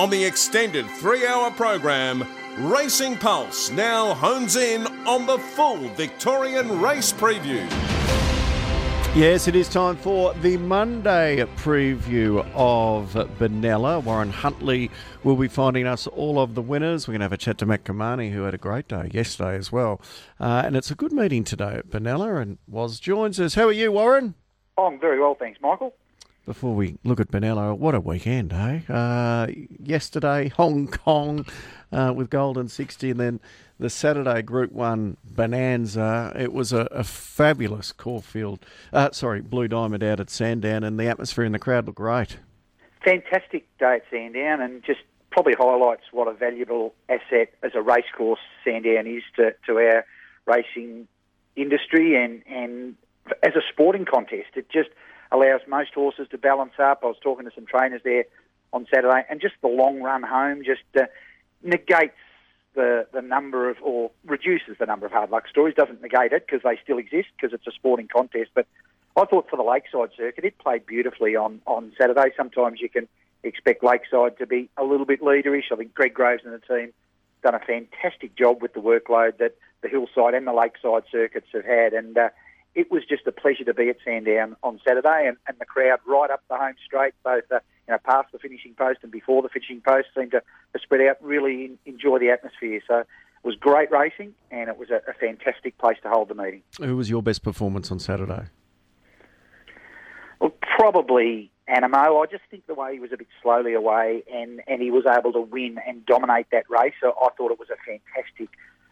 On the extended three hour program, Racing Pulse now hones in on the full Victorian race preview. Yes, it is time for the Monday preview of Benalla. Warren Huntley will be finding us all of the winners. We're going to have a chat to Matt Cumani, who had a great day yesterday as well. Uh, and it's a good meeting today at Benalla, and Was joins us. How are you, Warren? I'm very well, thanks, Michael. Before we look at Benalla, what a weekend, eh? Uh, yesterday, Hong Kong uh, with Golden 60, and then the Saturday Group One Bonanza. It was a, a fabulous Caulfield, uh, sorry, Blue Diamond out at Sandown, and the atmosphere in the crowd looked great. Fantastic day at Sandown, and just probably highlights what a valuable asset as a racecourse Sandown is to, to our racing industry and, and as a sporting contest. It just allows most horses to balance up. I was talking to some trainers there on Saturday, and just the long run home just uh, negates the, the number of, or reduces the number of hard luck stories, doesn't negate it because they still exist because it's a sporting contest. But I thought for the Lakeside circuit, it played beautifully on, on Saturday. Sometimes you can expect Lakeside to be a little bit leaderish. I think Greg Groves and the team done a fantastic job with the workload that the Hillside and the Lakeside circuits have had. And uh, it was just a pleasure to be at Sandown on Saturday and, and the crowd right up the home straight, both uh, you know, past the finishing post and before the finishing post, seemed to, to spread out, really enjoy the atmosphere. So it was great racing and it was a, a fantastic place to hold the meeting. Who was your best performance on Saturday? Well, probably Anamoe. I just think the way he was a bit slowly away and, and he was able to win and dominate that race. So I thought it was a fantastic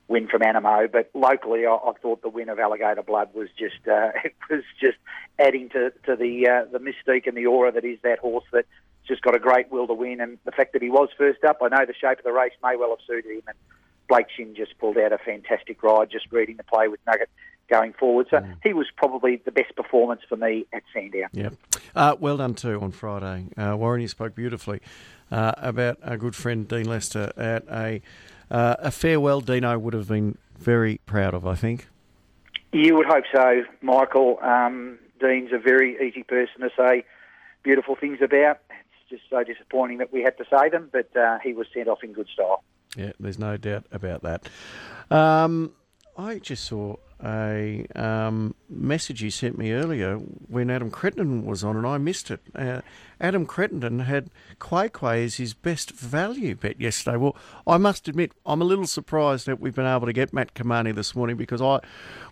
win from Anamoe, but locally, I, I, thought the win of Alligator Blood was just uh, it was just adding to to the uh, the mystique and the aura that is that horse that just got a great will to win, and the fact that he was first up. I know the shape of the race may well have suited him, and Blake Shinn just pulled out a fantastic ride, just reading the play with Nugget going forward. So mm. he was probably the best performance for me at Sandown. Yeah, uh, well done too on Friday, uh, Warren. You spoke beautifully uh, about our good friend Dean Lester at a uh, a farewell Dino would have been very proud of, I think. You would hope so, Michael. Um, Dean's a very easy person to say beautiful things about. It's just so disappointing that we had to say them, but uh, he was sent off in good style. Yeah, there's no doubt about that. Um, I just saw a um, message he sent me earlier when Adam Crittenden was on, and I missed it. Uh, Adam Crittenden had Quay as his best value bet yesterday. Well, I must admit, I'm a little surprised that we've been able to get Matt Cumani this morning because I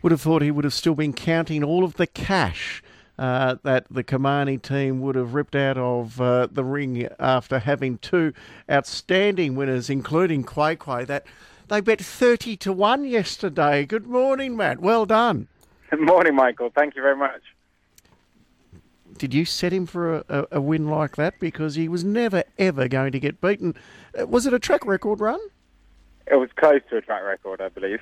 would have thought he would have still been counting all of the cash. Uh, that the Cumani team would have ripped out of uh, the ring after having two outstanding winners, including Quay. That they bet 30 to 1 yesterday. Good morning, Matt. Well done. Good morning, Michael. Thank you very much. Did you set him for a, a, a win like that? Because he was never, ever going to get beaten. Uh, was it a track record run? It was close to a track record, I believe.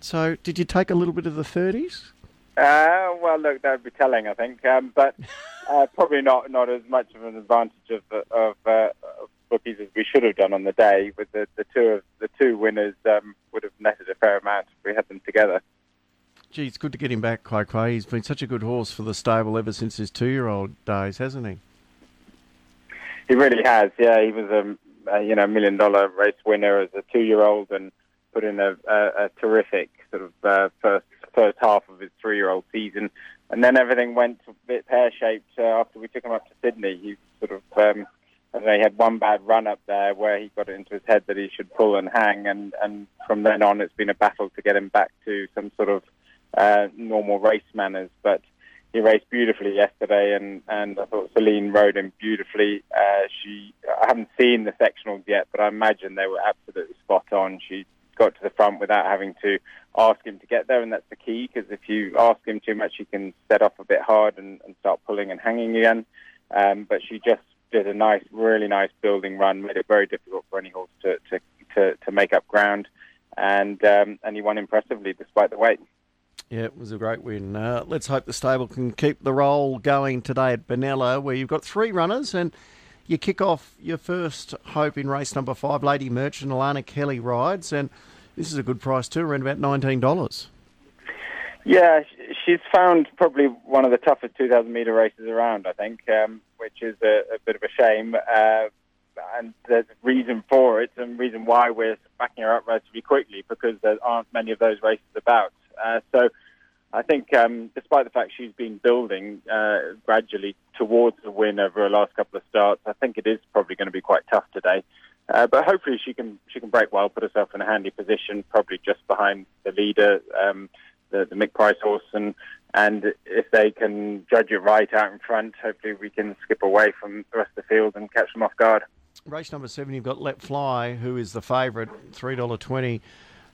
So, did you take a little bit of the 30s? Uh, well, look, that would be telling, I think, um, but uh, probably not not as much of an advantage of of, uh, of bookies as we should have done on the day. With the, the two of the two winners um, would have netted a fair amount if we had them together. Gee, it's good to get him back, Quay Quay. He's been such a good horse for the stable ever since his two-year-old days, hasn't he? He really has. Yeah, he was a, a you know million-dollar race winner as a two-year-old and put in a, a, a terrific sort of uh, first first half of his three-year-old season, and then everything went a bit pear-shaped uh, after we took him up to Sydney. He sort of um, they had one bad run up there where he got it into his head that he should pull and hang, and, and from then on it's been a battle to get him back to some sort of uh, normal race manners. But he raced beautifully yesterday, and, and I thought Celine rode him beautifully. Uh, she I haven't seen the sectionals yet, but I imagine they were absolutely spot on. She got to the front without having to ask him to get there, and that's the key because if you ask him too much, he can set off a bit hard and, and start pulling and hanging again. Um, but she just did a nice, really nice building run, made it very difficult for any horse to to, to, to make up ground, and um, and he won impressively despite the weight. Yeah, it was a great win. Uh, let's hope the stable can keep the roll going today at Benalla, where you've got three runners and you kick off your first hope in race number five. Lady Merchant, Alana Kelly rides, and this is a good price too, around about nineteen dollars. Yeah, she's found probably one of the toughest 2,000 metre races around, I think, um, which is a, a, bit of a shame. Uh, and there's a reason for it and reason why we're backing her up relatively quickly because there aren't many of those races about. Uh, so I think, um, despite the fact she's been building uh, gradually towards the win over her last couple of starts, I think it is probably going to be quite tough today. Uh, but hopefully she can she can break well, put herself in a handy position, probably just behind the leader, um, the, the Mick Price horse, and and if they can judge it right out in front, hopefully we can skip away from the rest of the field and catch them off guard. Race number seven, you've got Let Fly, who is the favourite, three dollar twenty.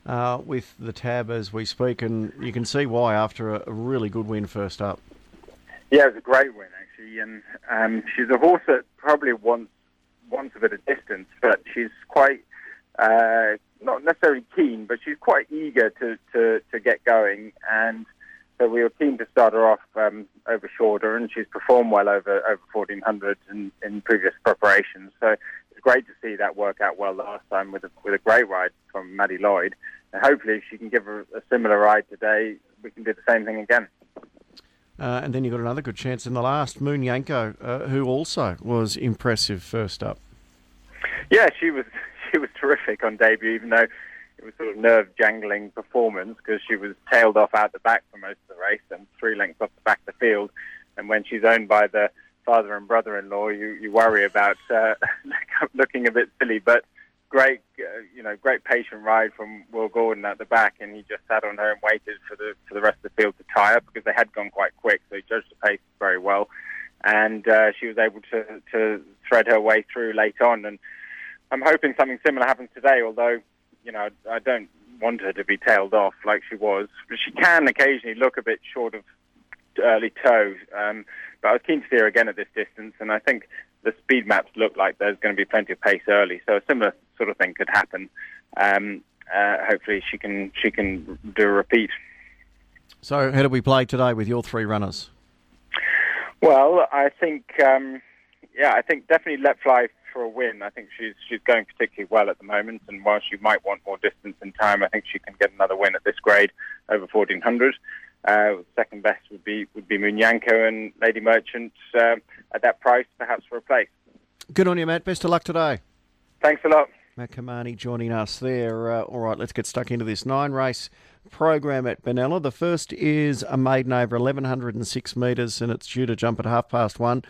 Uh, with the tab as we speak, and you can see why after a, really good win first up. Yeah, it was a great win actually, and um, she's a horse that probably wants wants a bit of distance, but she's quite uh, not necessarily keen, but she's quite eager to, to, to get going. And so we were keen to start her off um, over shorter, and she's performed well over over 1400 in, in previous preparations. So great to see that work out well last time with a, with a great ride from Maddie Lloyd. And hopefully, if she can give her a similar ride today, we can do the same thing again. Uh, and then you got another good chance in the last, Moon Yanko, uh, who also was impressive first up. Yeah, she was she was terrific on debut, even though it was sort of nerve jangling performance because she was tailed off out the back for most of the race and three lengths off the back of the field. And when she's owned by the father and brother-in-law, you, you worry about uh, looking a bit silly. But great, uh, you know, great patient ride from Will Gordon at the back, and he just sat on her and waited for the for the rest of the field to tire because they had gone quite quick. So he judged the pace very well, and uh, she was able to to thread her way through late on. And I'm hoping something similar happens today. Although, you know, I don't want her to be tailed off like she was, but she can occasionally look a bit short of early toe. Um, but I was keen to see her again at this distance, and I think the speed maps look like there's going to be plenty of pace early. So a similar sort of thing could happen. Um, uh, hopefully, she can she can do a repeat. So, how do we play today with your three runners? Well, I think um, yeah, I think definitely let fly for a win. I think she's she's going particularly well at the moment, and while she might want more distance and time, I think she can get another win at this grade over 1400. Uh, second best would be would be Munyanko and Lady Merchant uh, at that price, perhaps for a place. Good on you, Matt. Best of luck today. Thanks a lot. Matt Cumani joining us there. Uh, all right, let's get stuck into this nine race program at Benalla. The first is a maiden over 1106 metres, and it's due to jump at half past one.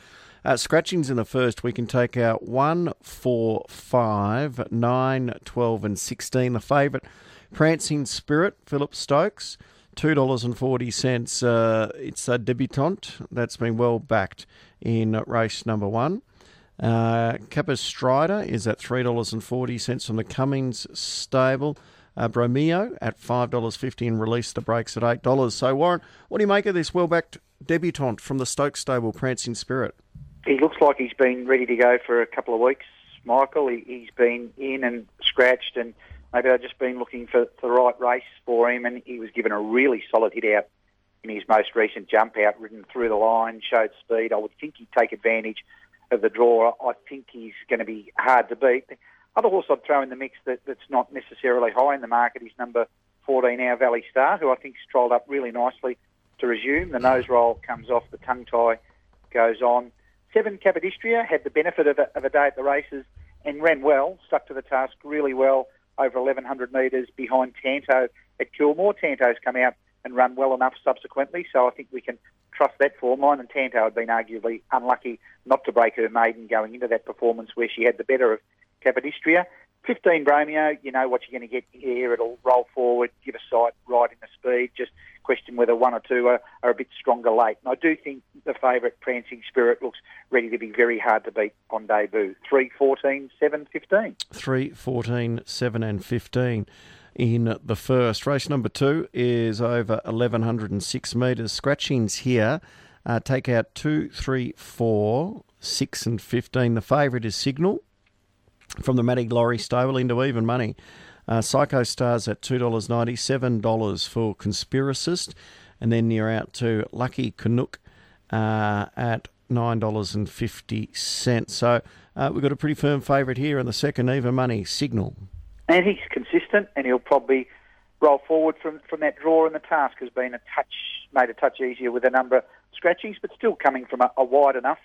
Uh, scratchings in the first, we can take out 1, 4, 5, 9, 12, and 16. The favourite, Prancing Spirit, Philip Stokes. $2.40. Uh, it's a debutante that's been well backed in race number one. Uh, Strider is at $3.40 from the Cummings stable. Uh, Bromeo at $5.50 and release the brakes at $8. So, Warren, what do you make of this well backed debutante from the Stokes stable, Prancing Spirit? He looks like he's been ready to go for a couple of weeks, Michael. He, he's been in and scratched and maybe they've just been looking for, the right race for him, and he was given a really solid hit out in his most recent jump out, ridden through the line, showed speed. I would think he'd take advantage of the draw. I think he's going to be hard to beat. The other horse I'd throw in the mix that, that's not necessarily high in the market is number 14, Our Valley Star, who I think's trolled up really nicely to resume. The nose roll comes off, the tongue tie goes on. Seven Capodistria had the benefit of a, of a day at the races and ran well, stuck to the task really well over 1100 metres behind Tanto at Kilmore. Tanto's come out and run well enough subsequently, so I think we can trust that form line. And Tanto had been arguably unlucky not to break her maiden going into that performance where she had the better of Capodistria. 15 Bromeo, you know what you're going to get here. It'll roll forward, give a sight right in the speed. Just question whether one or two are, are a bit stronger late. And I do think the favourite Prancing Spirit looks ready to be very hard to beat on debut. 3, 14, 7, 15. 3, 14, 7 and 15 in the first. Race number two is over 1106 metres. Scratchings here uh, take out 2, 3, 4, 6 and 15. The favourite is Signal from the Matty Glory stable into even money. Uh, Psycho Stars at $2.90, $7 for Conspiracist, and then you're out to Lucky Canuck uh, at $9.50. So uh, we've got a pretty firm favourite here in the second even money, Signal. And he's consistent, and he'll probably roll forward from, from that draw, and the task has been a touch, made a touch easier with a number of scratchings, but still coming from a, a wide enough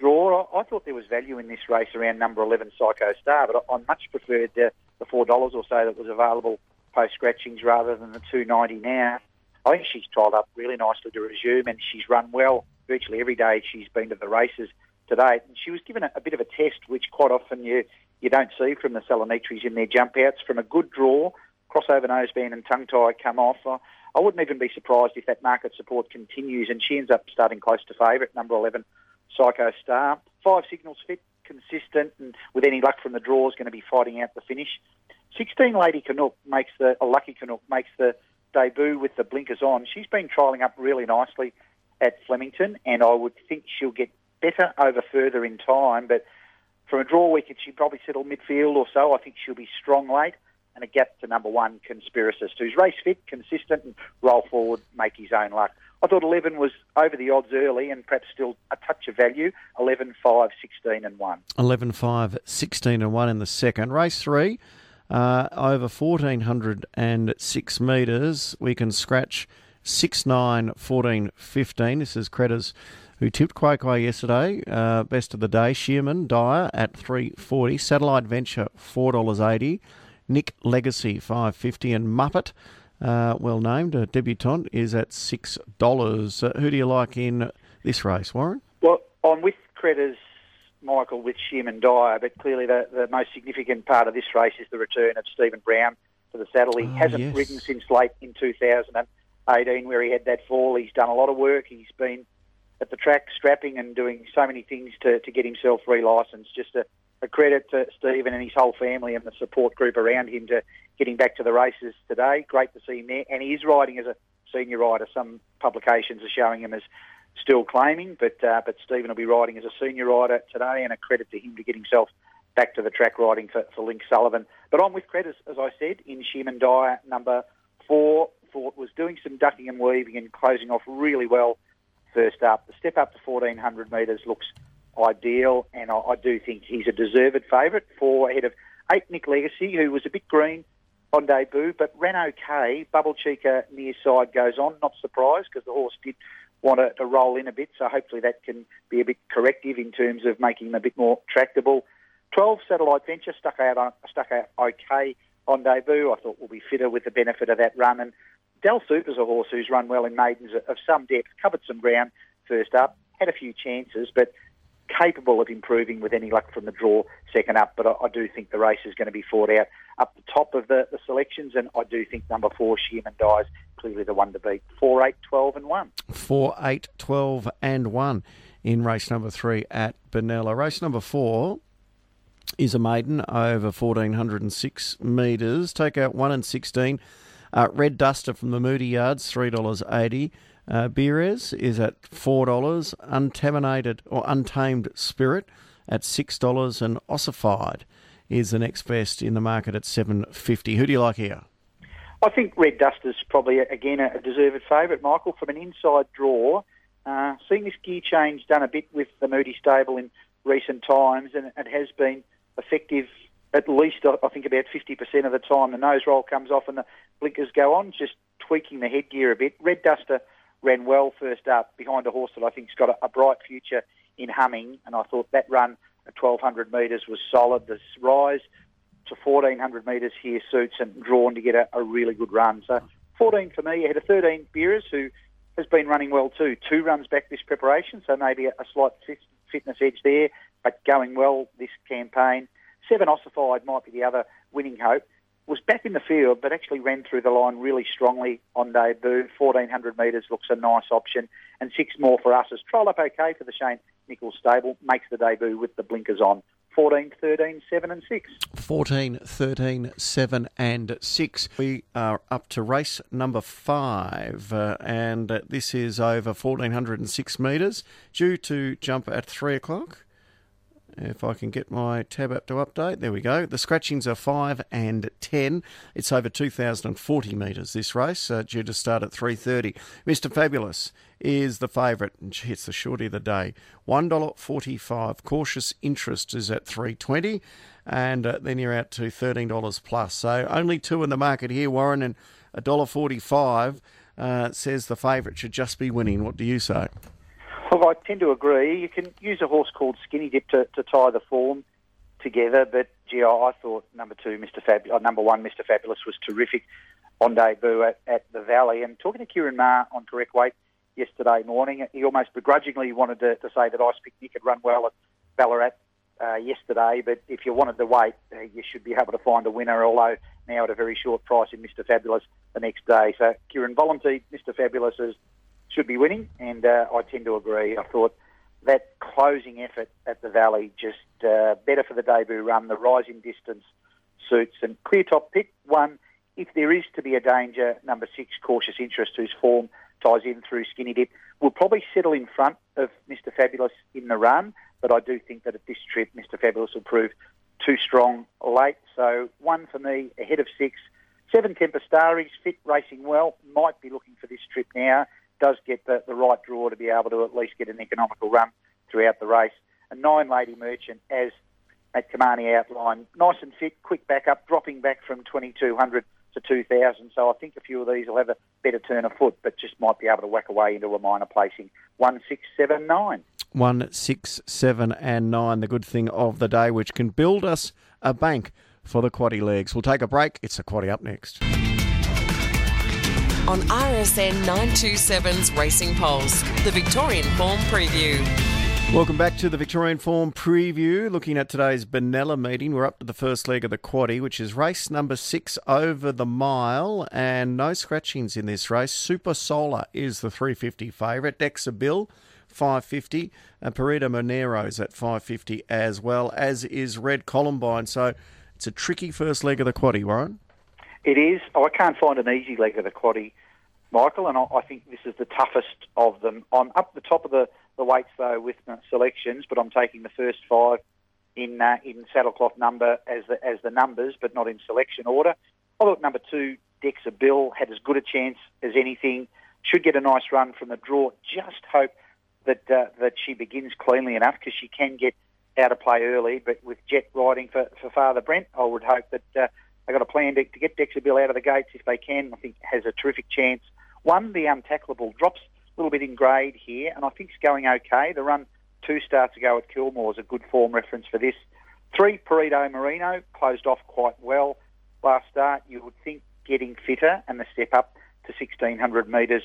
draw. I, I, thought there was value in this race around number 11 Psycho Star, but I, I much preferred the, the $4 or so that was available post scratchings rather than the 290 now. I think she's trialled up really nicely to resume and she's run well virtually every day she's been to the races to date. And she was given a, a bit of a test, which quite often you, you don't see from the Salonitris in their jump outs. From a good draw, crossover noseband and tongue tie come off. I, I wouldn't even be surprised if that market support continues and she ends up starting close to favourite, number 11, Psycho Star. Five signals fit, consistent, and with any luck from the draw is going to be fighting out the finish. 16 Lady Canuck makes the, a Lucky Canuck makes the debut with the blinkers on. She's been trialling up really nicely at Flemington, and I would think she'll get better over further in time. But from a draw week, she'd probably settle midfield or so. I think she'll be strong late, and a gap to number one, Conspiracist, who's race fit, consistent, and roll forward, make his own luck. I thought 11 was over the odds early and perhaps still a touch of value. 11, 5, 16 and 1. 11, 5, 16 and 1 in the second. Race three, uh, over 1,406 metres. We can scratch 6, 9, 14, 15. This is Cretters who tipped Quay yesterday. Uh, best of the day, Shearman, Dyer at 340. Satellite Venture, $4.80. Nick Legacy, 550 And Muppet uh, well named, a debutant, is at $6. Uh, who do you like in this race, Warren? Well, I'm with Cretters, Michael, with Shim and Dyer, but clearly the, the most significant part of this race is the return of Stephen Brown to the saddle. He oh, hasn't yes. ridden since late in 2018 where he had that fall. He's done a lot of work. He's been at the track strapping and doing so many things to, to get himself re-licensed. Just a, a credit to Stephen and his whole family and the support group around him to getting back to the races today. Great to see him there. And he is riding as a senior rider. Some publications are showing him as still claiming, but uh, but Stephen will be riding as a senior rider today, and a credit to him to get himself back to the track riding for, for Link Sullivan. But I'm with credit, as I said, in Sheeman Dyer, number four. Thought was doing some ducking and weaving and closing off really well first up. The step up to 1400 metres looks ideal, and I, I do think he's a deserved favourite for ahead of eight Nick Legacy, who was a bit green on debut, but ran okay. Bubble Cheeker near side goes on, not surprised because the horse did want to, to, roll in a bit, so hopefully that can be a bit corrective in terms of making him a bit more tractable. 12 Satellite Venture stuck out, uh, stuck out okay on debut. I thought will be fitter with the benefit of that run. And Del Super's a horse who's run well in maidens of some depth, covered some ground first up, had a few chances, but capable of improving with any luck from the draw second up. But I, I do think the race is going to be fought out up the top of the, the selections, and I do think number four, Shearman Dies, clearly the one to beat. 4, 8, 12 and 1. 4, 8, 12 and 1 in race number three at Benalla. Race number four is a maiden over 1406 metres. Take out 1 and 16. Uh, Red Duster from the Moody Yards, $3.80. Uh, Beerez is at $4. Untaminated or Untamed Spirit at $6. And Ossified is the next best in the market at 750 Who do you like here? I think Red Duster's probably, again, a deserved favourite, Michael, from an inside draw. Uh, seeing this gear change done a bit with the Moody stable in recent times, and it has been effective at least, I think, about 50% of the time. The nose roll comes off and the blinkers go on, just tweaking the headgear a bit. Red Duster ran well first up behind a horse that I think's got a, a bright future in humming, and I thought that run at 1200 metres was solid. The rise to 1400 metres here suits and drawn to get a, a, really good run. So 14 for me. Ahead of 13 Beerers, who has been running well too. Two runs back this preparation, so maybe a, a slight fit, fitness edge there, but going well this campaign. Seven Ossified might be the other winning hope was back in the field, but actually ran through the line really strongly on debut. 1400 metres looks a nice option, and six more for us as trial up okay for the Shane Nichols stable. Makes the debut with the blinkers on. 14, 13, 7 and 6. 14, 13, 7 and 6. We are up to race number 5 uh, and uh, this is over 1406 metres due to jump at 3 o'clock. If I can get my tab app to update, there we go. The scratchings are 5 and 10. It's over 2,040 metres this race, uh, due to start at 3.30. Mr Fabulous is the favourite, and it's the shorty of the day. $1.45. Cautious interest is at 3.20, and uh, then you're out to $13 plus. So only two in the market here, Warren, and $1.45 uh, says the favourite should just be winning. What do you say? Well, I tend to agree. You can use a horse called Skinny Dip to, to tie the form together, but gee, I thought number two, Mr. Fab, uh, number one, Mr. Fabulous was terrific on debut at, at the Valley. And talking to Ciaron Maher on correct weight yesterday morning, he almost begrudgingly wanted to, to say that Ice Picnic had run well at Ballarat uh, yesterday, but if you wanted to wait, uh, you should be able to find a winner, although now at a very short price in Mr. Fabulous the next day. So Kieran volunteered Mr. Fabulous as should be winning, and uh, I tend to agree. I thought that closing effort at the Valley just uh, better for the debut run. The rising distance suits and clear top pick one. If there is to be a danger, number six, cautious interest, whose form ties in through Skinny Dip, will probably settle in front of Mr. Fabulous in the run. But I do think that at this trip, Mr. Fabulous will prove too strong late. So one for me ahead of six. Seven Temper Starries, fit racing well, might be looking for this trip now does get the, the right draw to be able to at least get an economical run throughout the race. A nine Lady Merchant, as Matt Cumani outlined, nice and fit, quick backup, dropping back from 2200 to 2000. So I think a few of these will have a better turn of foot, but just might be able to whack away into a minor placing. One, six, seven, nine. One, six, seven, and nine. The good thing of the day, which can build us a bank for the quaddy legs. We'll take a break. It's the quaddy up next on RSN 927's Racing Pulse, the Victorian Form Preview. Welcome back to the Victorian Form Preview. Looking at today's Benalla meeting, we're up to the first leg of the quaddy, which is race number six over the mile, and no scratchings in this race. Super Solar is the 350 favourite. Dexa Bill. 550 and Perito Moreno's at 550 as well as is Red Columbine so it's a tricky first leg of the quaddy Warren it is. I can't find an easy leg of the quaddy, Michael, and I, I think this is the toughest of them. I'm up the top of the, the weights though with selections, but I'm taking the first five in uh, in saddlecloth number as the as the numbers, but not in selection order. I thought number two, Dexa Bill, had as good a chance as anything. Should get a nice run from the draw. Just hope that uh, that she begins cleanly enough because she can get out of play early. But with Jet riding for, for Father Brent, I would hope that uh, They've got a plan to, to get Dexa Bill out of the gates if they can. I think has a terrific chance. One, the untackleable drops a little bit in grade here, and I think it's going okay. The run two starts ago at Kilmore is a good form reference for this. Three, Perito Moreno closed off quite well last start. You would think getting fitter and the step up to 1600 metres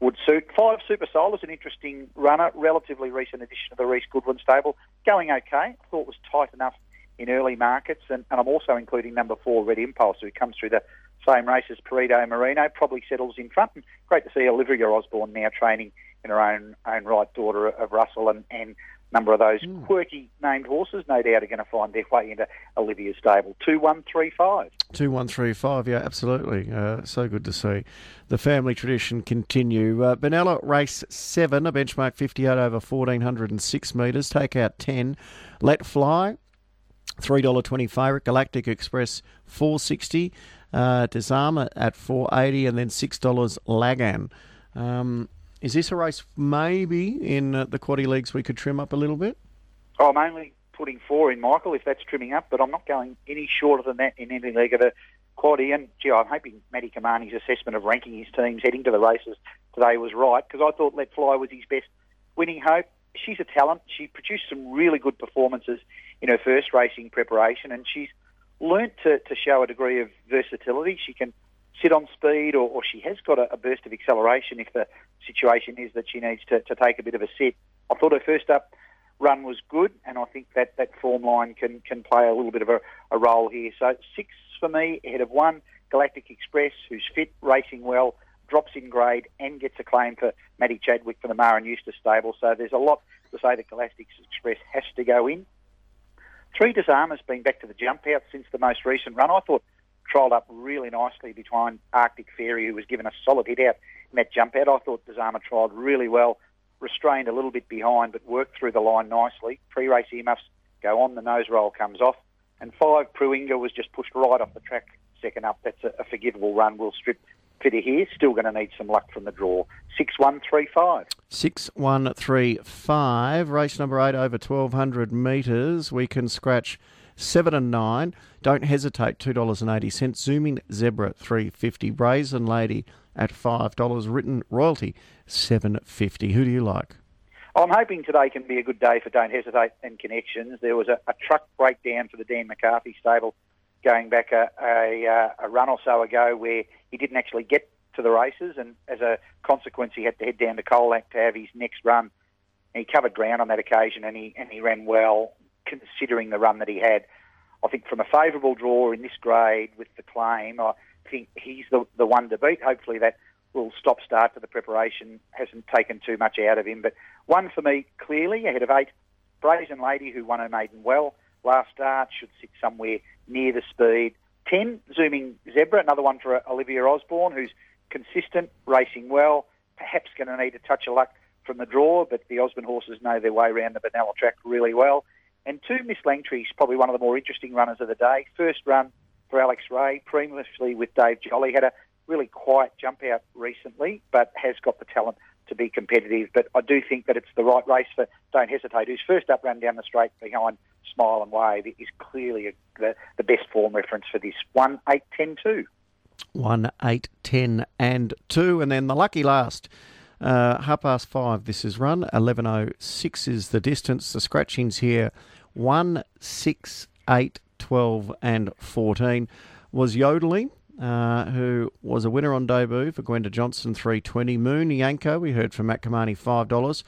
would suit. Five, Super Soul is an interesting runner, relatively recent addition to the Reece Goodwin stable. Going okay. I thought was tight enough in early markets. And, and I'm also including number four, Red Impulse, who comes through the same race as Perito Moreno, probably settles in front. And great to see Olivia Osborne now training in her own own right, daughter of Russell, and, and a number of those mm. quirky named horses, no doubt, are going to find their way into Olivia's stable. 2135. 2135, yeah, absolutely. Uh, so good to see the family tradition continue. Uh, Benalla race 7, a benchmark 58 over 1406 metres, take out 10. Let Fly, Three dollar twenty favourite Galactic Express four sixty, uh, Disarm at four eighty, and then six dollars Lagan. Um, is this a race maybe in uh, the quaddy leagues we could trim up a little bit? Oh, I'm only putting four in, Michael, if that's trimming up, but I'm not going any shorter than that in any leg of the quaddy. And gee, I'm hoping Matty Cumani's assessment of ranking his teams heading to the races today was right because I thought Let Fly was his best winning hope. She's a talent. She produced some really good performances in her first racing preparation, and she's learnt to, to show a degree of versatility. She can sit on speed, or, or she has got a, a, burst of acceleration if the situation is that she needs to, to take a bit of a sit. I thought her first up run was good, and I think that that form line can can play a little bit of a, a role here. So six for me ahead of one, Galactic Express, who's fit, racing well, drops in grade, and gets a claim for Matty Chadwick for the Maher and Eustace stable. So there's a lot to say that Galactic Express has to go in. Three Disarmers been back to the jump out since the most recent run. I thought trialled up really nicely behind Arctic Fairy, who was given a solid hit out in that jump out. I thought Disarmer trialled really well, restrained a little bit behind, but worked through the line nicely. Pre-race earmuffs go on, the nose roll comes off. And five, Pruinga was just pushed right off the track second up. That's a, a forgivable run. We'll strip fitter here. Still going to need some luck from the draw. 6135. 6135. Race number eight over 1200 metres. We can scratch seven and nine. Don't hesitate, $2.80. Zooming Zebra 350. Brazen Lady at $5. Written royalty 750. Who do you like? I'm hoping today can be a good day for Don't Hesitate and Connections. There was a, a truck breakdown for the Dan McCarthy stable going back a, a, uh, a run or so ago where he didn't actually get to the races, and as a consequence, he had to head down to Colac to have his next run. He covered ground on that occasion, and he and he ran well, considering the run that he had. I think from a favourable draw in this grade with the claim, I think he's the the one to beat. Hopefully that will stop start to the preparation hasn't taken too much out of him. But one for me clearly ahead of eight, Brazen Lady who won her maiden well last start should sit somewhere near the speed. Ten Zooming Zebra, another one for Olivia Osborne who's consistent, racing well. Perhaps going to need a touch of luck from the draw, but the Osborne horses know their way around the Benalla track really well. And two, Miss Langtry's probably one of the more interesting runners of the day. First run for Alex Ray, previously with Dave Jolly, had a really quiet jump out recently, but has got the talent to be competitive. But I do think that it's the right race for Don't Hesitate, whose first up run down the straight behind Smile and Wave is clearly a, the, the best form reference for this. 1 8 10 2. 1 8 10 and 2. And then the lucky last. Uh, half past five, this is run. 11.06 is the distance. The scratchings here 1, 6, 8, 12, and 14 was yodeling uh, who was a winner on debut for Gwenda Johnstone, 320. Moon Yanko, we heard from Matt Cumani, $5.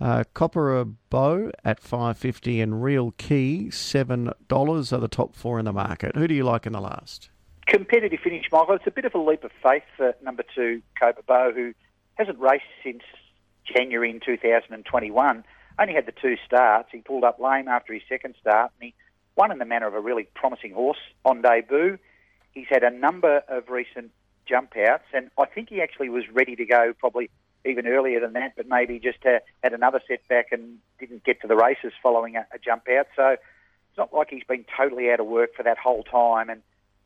Uh, Copper Bow at 550 and Real Key, $7 are the top four in the market. Who do you like in the last? Competitive finish, Michael. It's a bit of a leap of faith for number two, Copper Bow, who hasn't raced since January in 2021. Only had the two starts. He pulled up lame after his second start, and he won in the manner of a really promising horse on debut. He's had a number of recent jump outs, and I think he actually was ready to go probably even earlier than that, but maybe just uh, had another setback and didn't get to the races following a, a, jump out. So it's not like he's been totally out of work for that whole time. And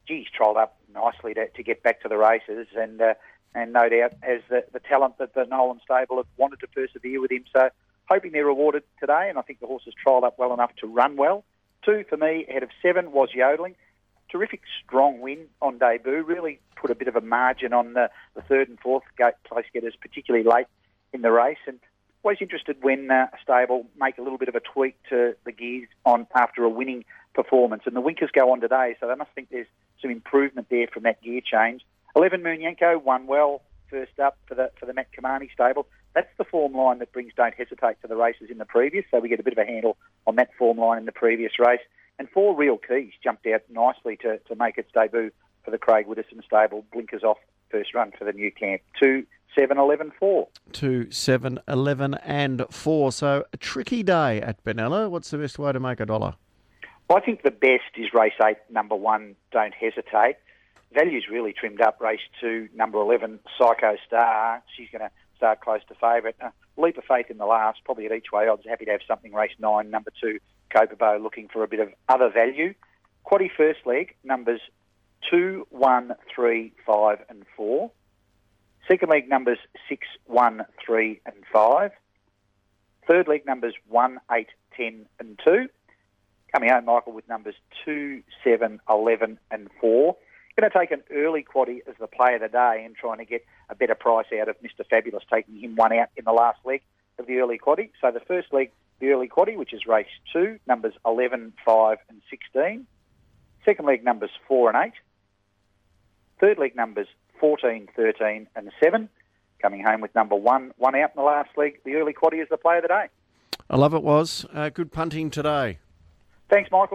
geez, trolled up nicely to, to get back to the races, and uh, and no doubt as the, the talent that the Nolan stable have wanted to persevere with him. So hoping they're rewarded today, and I think the horse has trialled up well enough to run well. Two for me ahead of seven was yodeling terrific strong win on debut. Really put a bit of a margin on the, the third and fourth place getters, particularly late in the race. And always interested when uh, a stable make a little bit of a tweak to the gears on after a winning performance. And the Winkers go on today, so they must think there's some improvement there from that gear change. Eleven Moon Yanko won well first up for the for the Matt Cumani stable. That's the form line that brings Don't Hesitate to the races in the previous, so we get a bit of a handle on that form line in the previous race. And four real keys jumped out nicely to, to make its debut for the Craig Widdison stable. Blinkers off first run for the new camp. Two, seven, eleven, four. Two, seven, eleven, and four. So a tricky day at Benalla. What's the best way to make a dollar? I think the best is race eight, number one. Don't hesitate. Value's really trimmed up. Race two, number eleven, Psycho Star. She's going to start close to favourite. Uh, leap of faith in the last, probably at each way odds. Happy to have something race nine, number two, Copa looking for a bit of other value. Quaddy first leg, numbers 2, 1, 3, 5 and 4. Second leg numbers 6, 1, 3 and 5. Third leg numbers 1, 8, 10 and 2. Coming home, Michael, with numbers 2, 7, 11 and 4. Going to take an early quaddy as the play of the day and trying to get a better price out of Mr. Fabulous, taking him one out in the last leg of the early quaddy. So the first leg the early quaddy, which is race two, numbers 11, 5 and 16. Second leg numbers 4 and 8. Third leg numbers 14, 13 and 7. Coming home with number 1, 1 out in the last leg. The early quaddy is the play of the day. I love it, was. Uh, good punting today. Thanks, Michael.